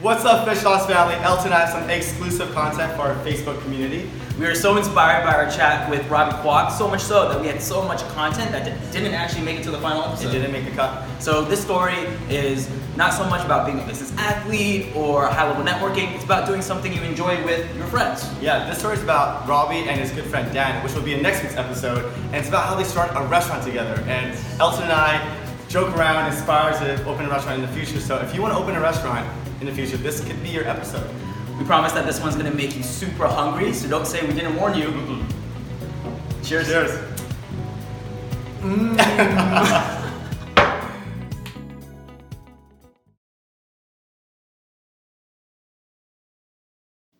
What's up, Fish Loss family? Elton and I have some exclusive content for our Facebook community. We were so inspired by our chat with Robbie Kwok, so much so that we had so much content that didn't actually make it to the final episode. It didn't make the cut. So this story is not so much about being a business athlete or high-level networking. It's about doing something you enjoy with your friends. Yeah, this story is about Robbie and his good friend Dan, which will be in next week's episode. And it's about how they start a restaurant together. And Elton and I joke around, inspire to open a restaurant in the future. So if you want to open a restaurant in the future, this could be your episode. We promise that this one's gonna make you super hungry, so don't say we didn't warn you. Mm-mm. Cheers. Cheers.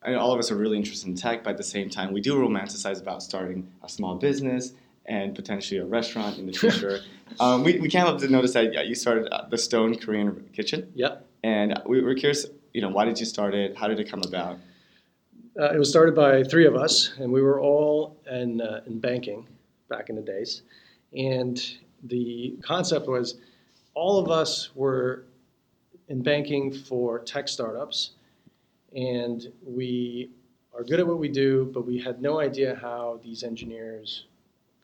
I know all of us are really interested in tech, but at the same time, we do romanticize about starting a small business and potentially a restaurant in the future. um, we, we can't help to notice that yeah, you started uh, the Stone Korean Kitchen, Yep. And we were curious, you know, why did you start it? How did it come about? Uh, it was started by three of us, and we were all in, uh, in banking back in the days. And the concept was all of us were in banking for tech startups, and we are good at what we do, but we had no idea how these engineers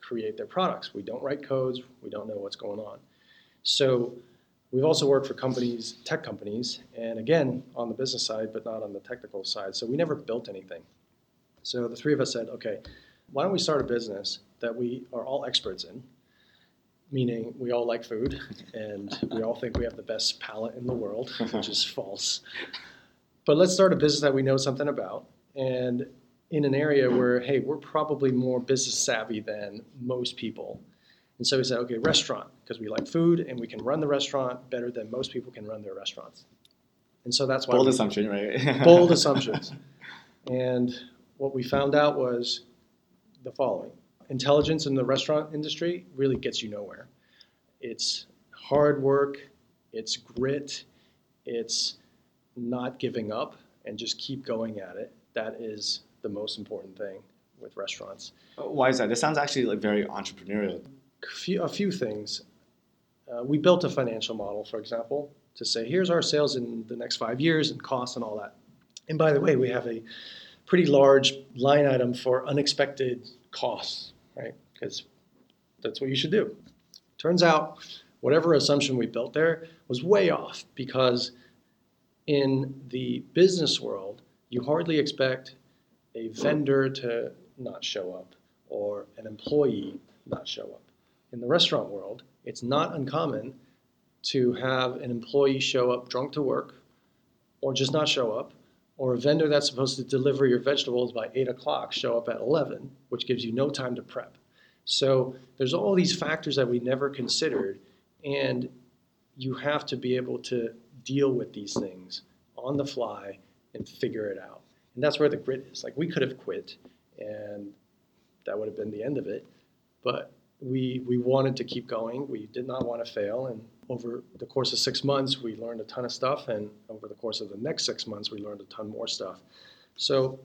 create their products. We don't write codes, we don't know what's going on. So We've also worked for companies, tech companies, and again, on the business side, but not on the technical side. So we never built anything. So the three of us said, okay, why don't we start a business that we are all experts in? Meaning we all like food and we all think we have the best palate in the world, which is false. But let's start a business that we know something about and in an area where, hey, we're probably more business savvy than most people. And so we said, okay, restaurant, because we like food and we can run the restaurant better than most people can run their restaurants. And so that's why Bold we- assumption, right? bold assumptions. And what we found out was the following intelligence in the restaurant industry really gets you nowhere. It's hard work, it's grit, it's not giving up and just keep going at it. That is the most important thing with restaurants. Why is that? This sounds actually like very entrepreneurial. Few, a few things. Uh, we built a financial model, for example, to say here's our sales in the next five years and costs and all that. And by the way, we have a pretty large line item for unexpected costs, right? Because that's what you should do. Turns out, whatever assumption we built there was way off because in the business world, you hardly expect a vendor to not show up or an employee not show up. In the restaurant world, it's not uncommon to have an employee show up drunk to work or just not show up, or a vendor that's supposed to deliver your vegetables by 8 o'clock show up at 11, which gives you no time to prep. So there's all these factors that we never considered, and you have to be able to deal with these things on the fly and figure it out. And that's where the grit is. Like we could have quit, and that would have been the end of it. But we we wanted to keep going. We did not want to fail, and over the course of six months, we learned a ton of stuff, and over the course of the next six months, we learned a ton more stuff. So,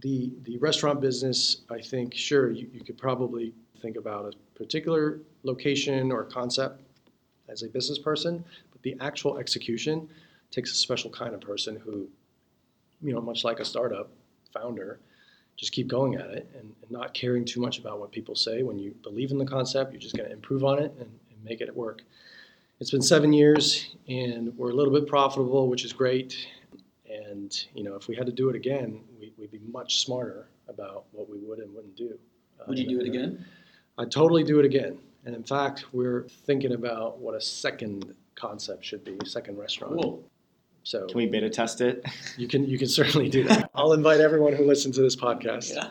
the the restaurant business, I think, sure, you, you could probably think about a particular location or concept as a business person, but the actual execution takes a special kind of person who, you know, much like a startup founder, just keep going at it and, and not caring too much about what people say. When you believe in the concept, you're just going to improve on it and, and make it work. It's been seven years, and we're a little bit profitable, which is great. And you know, if we had to do it again, we, we'd be much smarter about what we would and wouldn't do. Uh, Would you do it again? I'd totally do it again. And in fact, we're thinking about what a second concept should be, second restaurant. Cool. So Can we beta test it? you can you can certainly do that. I'll invite everyone who listens to this podcast. Yeah.